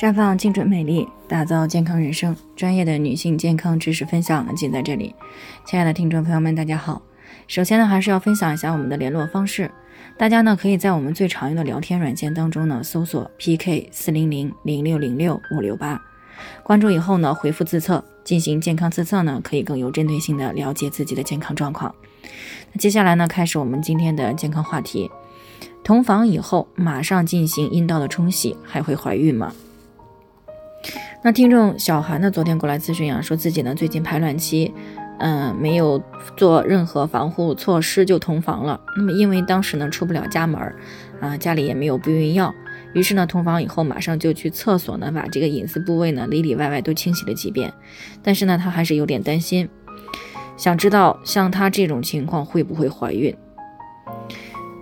绽放精准美丽，打造健康人生。专业的女性健康知识分享尽在这里。亲爱的听众朋友们，大家好。首先呢，还是要分享一下我们的联络方式。大家呢，可以在我们最常用的聊天软件当中呢，搜索 PK 四零零零六零六五六八，关注以后呢，回复自测进行健康自测呢，可以更有针对性的了解自己的健康状况。那接下来呢，开始我们今天的健康话题。同房以后马上进行阴道的冲洗，还会怀孕吗？那听众小韩呢，昨天过来咨询啊，说自己呢最近排卵期，嗯，没有做任何防护措施就同房了。那么因为当时呢出不了家门儿，啊，家里也没有避孕药，于是呢同房以后马上就去厕所呢把这个隐私部位呢里里外外都清洗了几遍。但是呢他还是有点担心，想知道像他这种情况会不会怀孕？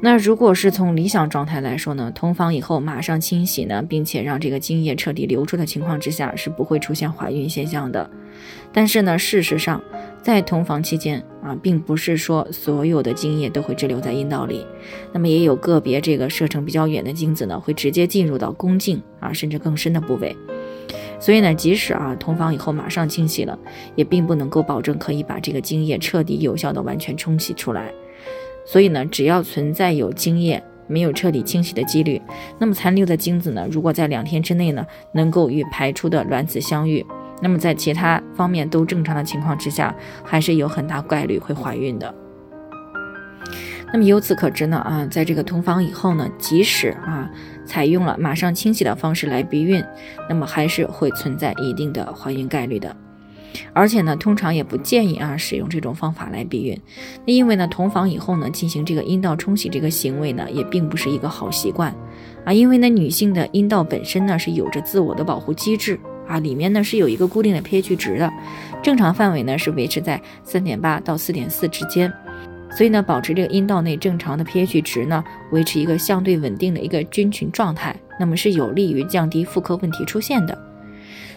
那如果是从理想状态来说呢，同房以后马上清洗呢，并且让这个精液彻底流出的情况之下，是不会出现怀孕现象的。但是呢，事实上，在同房期间啊，并不是说所有的精液都会滞留在阴道里，那么也有个别这个射程比较远的精子呢，会直接进入到宫颈啊，甚至更深的部位。所以呢，即使啊同房以后马上清洗了，也并不能够保证可以把这个精液彻底有效的完全冲洗出来。所以呢，只要存在有精液没有彻底清洗的几率，那么残留的精子呢，如果在两天之内呢，能够与排出的卵子相遇，那么在其他方面都正常的情况之下，还是有很大概率会怀孕的。那么由此可知呢，啊，在这个同房以后呢，即使啊采用了马上清洗的方式来避孕，那么还是会存在一定的怀孕概率的。而且呢，通常也不建议啊使用这种方法来避孕。那因为呢，同房以后呢，进行这个阴道冲洗这个行为呢，也并不是一个好习惯啊。因为呢，女性的阴道本身呢是有着自我的保护机制啊，里面呢是有一个固定的 pH 值的，正常范围呢是维持在三点八到四点四之间。所以呢，保持这个阴道内正常的 pH 值呢，维持一个相对稳定的一个菌群状态，那么是有利于降低妇科问题出现的。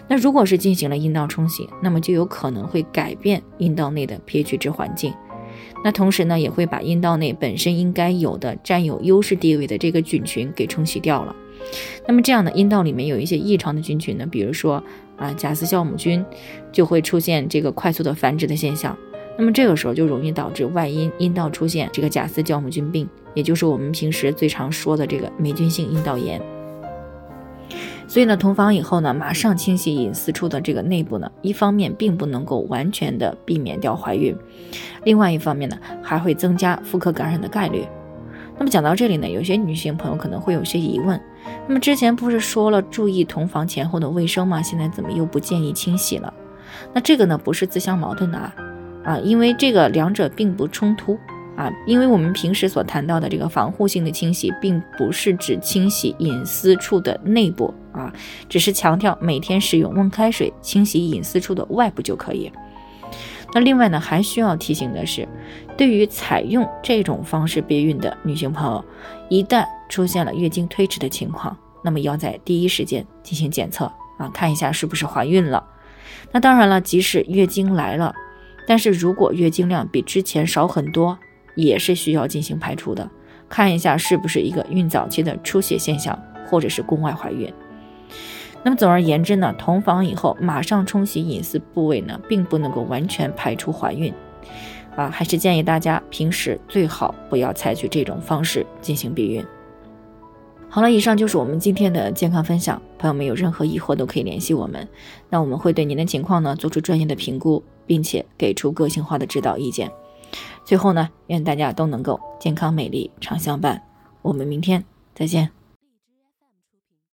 那如果是进行了阴道冲洗，那么就有可能会改变阴道内的 pH 值环境，那同时呢，也会把阴道内本身应该有的占有优势地位的这个菌群给冲洗掉了。那么这样的阴道里面有一些异常的菌群呢，比如说啊贾斯酵母菌，就会出现这个快速的繁殖的现象。那么这个时候就容易导致外阴阴道出现这个贾斯酵母菌病，也就是我们平时最常说的这个霉菌性阴道炎。所以呢，同房以后呢，马上清洗隐私处的这个内部呢，一方面并不能够完全的避免掉怀孕，另外一方面呢，还会增加妇科感染的概率。那么讲到这里呢，有些女性朋友可能会有些疑问，那么之前不是说了注意同房前后的卫生吗？现在怎么又不建议清洗了？那这个呢，不是自相矛盾的啊，啊，因为这个两者并不冲突。啊，因为我们平时所谈到的这个防护性的清洗，并不是指清洗隐私处的内部啊，只是强调每天使用温开水清洗隐私处的外部就可以。那另外呢，还需要提醒的是，对于采用这种方式避孕的女性朋友，一旦出现了月经推迟的情况，那么要在第一时间进行检测啊，看一下是不是怀孕了。那当然了，即使月经来了，但是如果月经量比之前少很多，也是需要进行排除的，看一下是不是一个孕早期的出血现象，或者是宫外怀孕。那么总而言之呢，同房以后马上冲洗隐私部位呢，并不能够完全排除怀孕，啊，还是建议大家平时最好不要采取这种方式进行避孕。好了，以上就是我们今天的健康分享，朋友们有任何疑惑都可以联系我们，那我们会对您的情况呢做出专业的评估，并且给出个性化的指导意见。最后呢，愿大家都能够健康美丽常相伴。我们明天再见。